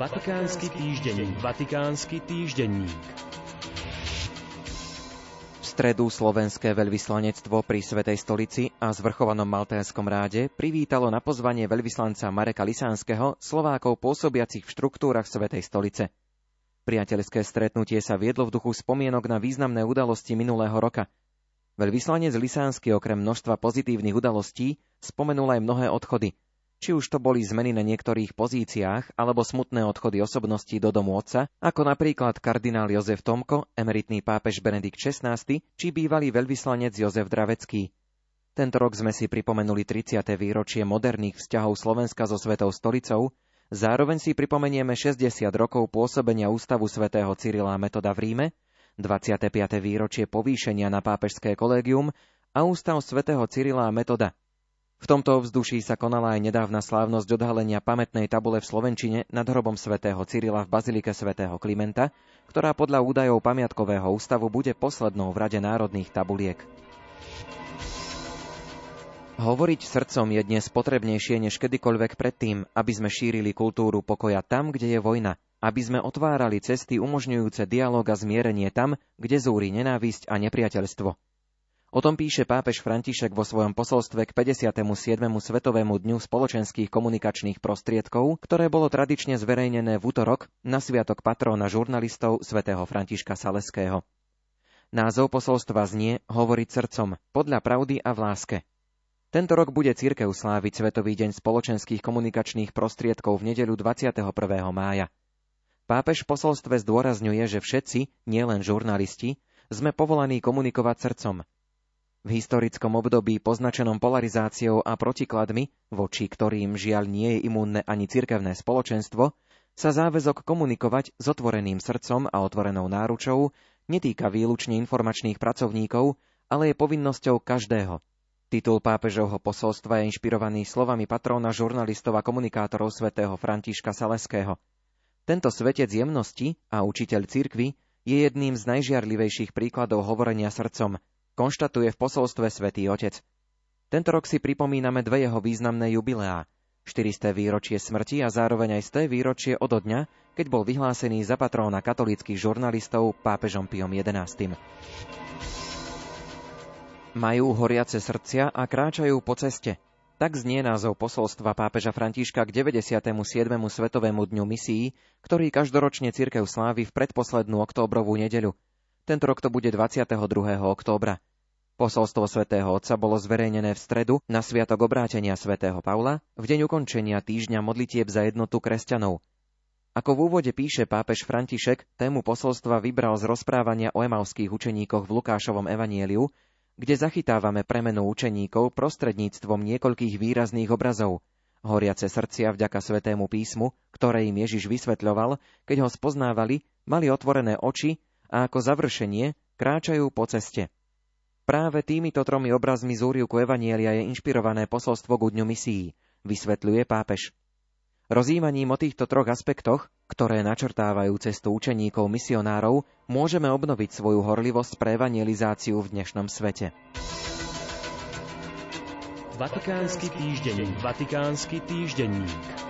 Vatikánsky týždenník. Vatikánsky týždenník. V stredu slovenské veľvyslanectvo pri Svetej stolici a zvrchovanom Maltéskom ráde privítalo na pozvanie veľvyslanca Mareka Lisánskeho Slovákov pôsobiacich v štruktúrach Svetej stolice. Priateľské stretnutie sa viedlo v duchu spomienok na významné udalosti minulého roka. Veľvyslanec Lisánsky okrem množstva pozitívnych udalostí spomenul aj mnohé odchody – či už to boli zmeny na niektorých pozíciách alebo smutné odchody osobností do domu otca, ako napríklad kardinál Jozef Tomko, emeritný pápež Benedikt XVI, či bývalý veľvyslanec Jozef Dravecký. Tento rok sme si pripomenuli 30. výročie moderných vzťahov Slovenska so Svetou stolicou, zároveň si pripomenieme 60 rokov pôsobenia Ústavu svätého Cyrila Metoda v Ríme, 25. výročie povýšenia na pápežské kolégium a Ústav svätého Cyrila Metoda v tomto vzduší sa konala aj nedávna slávnosť odhalenia pamätnej tabule v Slovenčine nad hrobom svätého Cyrila v Bazilike svätého Klimenta, ktorá podľa údajov pamiatkového ústavu bude poslednou v rade národných tabuliek. Hovoriť srdcom je dnes potrebnejšie než kedykoľvek predtým, aby sme šírili kultúru pokoja tam, kde je vojna, aby sme otvárali cesty umožňujúce dialog a zmierenie tam, kde zúri nenávisť a nepriateľstvo. O tom píše pápež František vo svojom posolstve k 57. Svetovému dňu spoločenských komunikačných prostriedkov, ktoré bolo tradične zverejnené v útorok na sviatok patróna žurnalistov svätého Františka Saleského. Názov posolstva znie Hovoriť srdcom, podľa pravdy a v láske. Tento rok bude církev sláviť Svetový deň spoločenských komunikačných prostriedkov v nedeľu 21. mája. Pápež v posolstve zdôrazňuje, že všetci, nielen žurnalisti, sme povolaní komunikovať srdcom, v historickom období poznačenom polarizáciou a protikladmi, voči ktorým žiaľ nie je imúnne ani cirkevné spoločenstvo, sa záväzok komunikovať s otvoreným srdcom a otvorenou náručou netýka výlučne informačných pracovníkov, ale je povinnosťou každého. Titul pápežovho posolstva je inšpirovaný slovami patróna žurnalistov a komunikátorov svätého Františka Saleského. Tento svetec jemnosti a učiteľ cirkvy je jedným z najžiarlivejších príkladov hovorenia srdcom – konštatuje v posolstve Svetý Otec. Tento rok si pripomíname dve jeho významné jubileá. 400. výročie smrti a zároveň aj 100. výročie od dňa, keď bol vyhlásený za patróna katolických žurnalistov pápežom Piom XI. Majú horiace srdcia a kráčajú po ceste. Tak znie názov posolstva pápeža Františka k 97. Svetovému dňu misií, ktorý každoročne cirkev slávi v predposlednú októbrovú nedeľu. Tento rok to bude 22. októbra. Posolstvo svätého Otca bolo zverejnené v stredu na sviatok obrátenia svätého Pavla v deň ukončenia týždňa modlitieb za jednotu kresťanov. Ako v úvode píše pápež František, tému posolstva vybral z rozprávania o emavských učeníkoch v Lukášovom evanieliu, kde zachytávame premenu učeníkov prostredníctvom niekoľkých výrazných obrazov. Horiace srdcia vďaka svetému písmu, ktoré im Ježiš vysvetľoval, keď ho spoznávali, mali otvorené oči a ako završenie kráčajú po ceste. Práve týmito tromi obrazmi z úrivku Evanielia je inšpirované posolstvo k dňu misií, vysvetľuje pápež. Rozímaním o týchto troch aspektoch, ktoré načrtávajú cestu učeníkov misionárov, môžeme obnoviť svoju horlivosť pre evangelizáciu v dnešnom svete. Vatikánsky týždenník. Vatikánsky týždenník.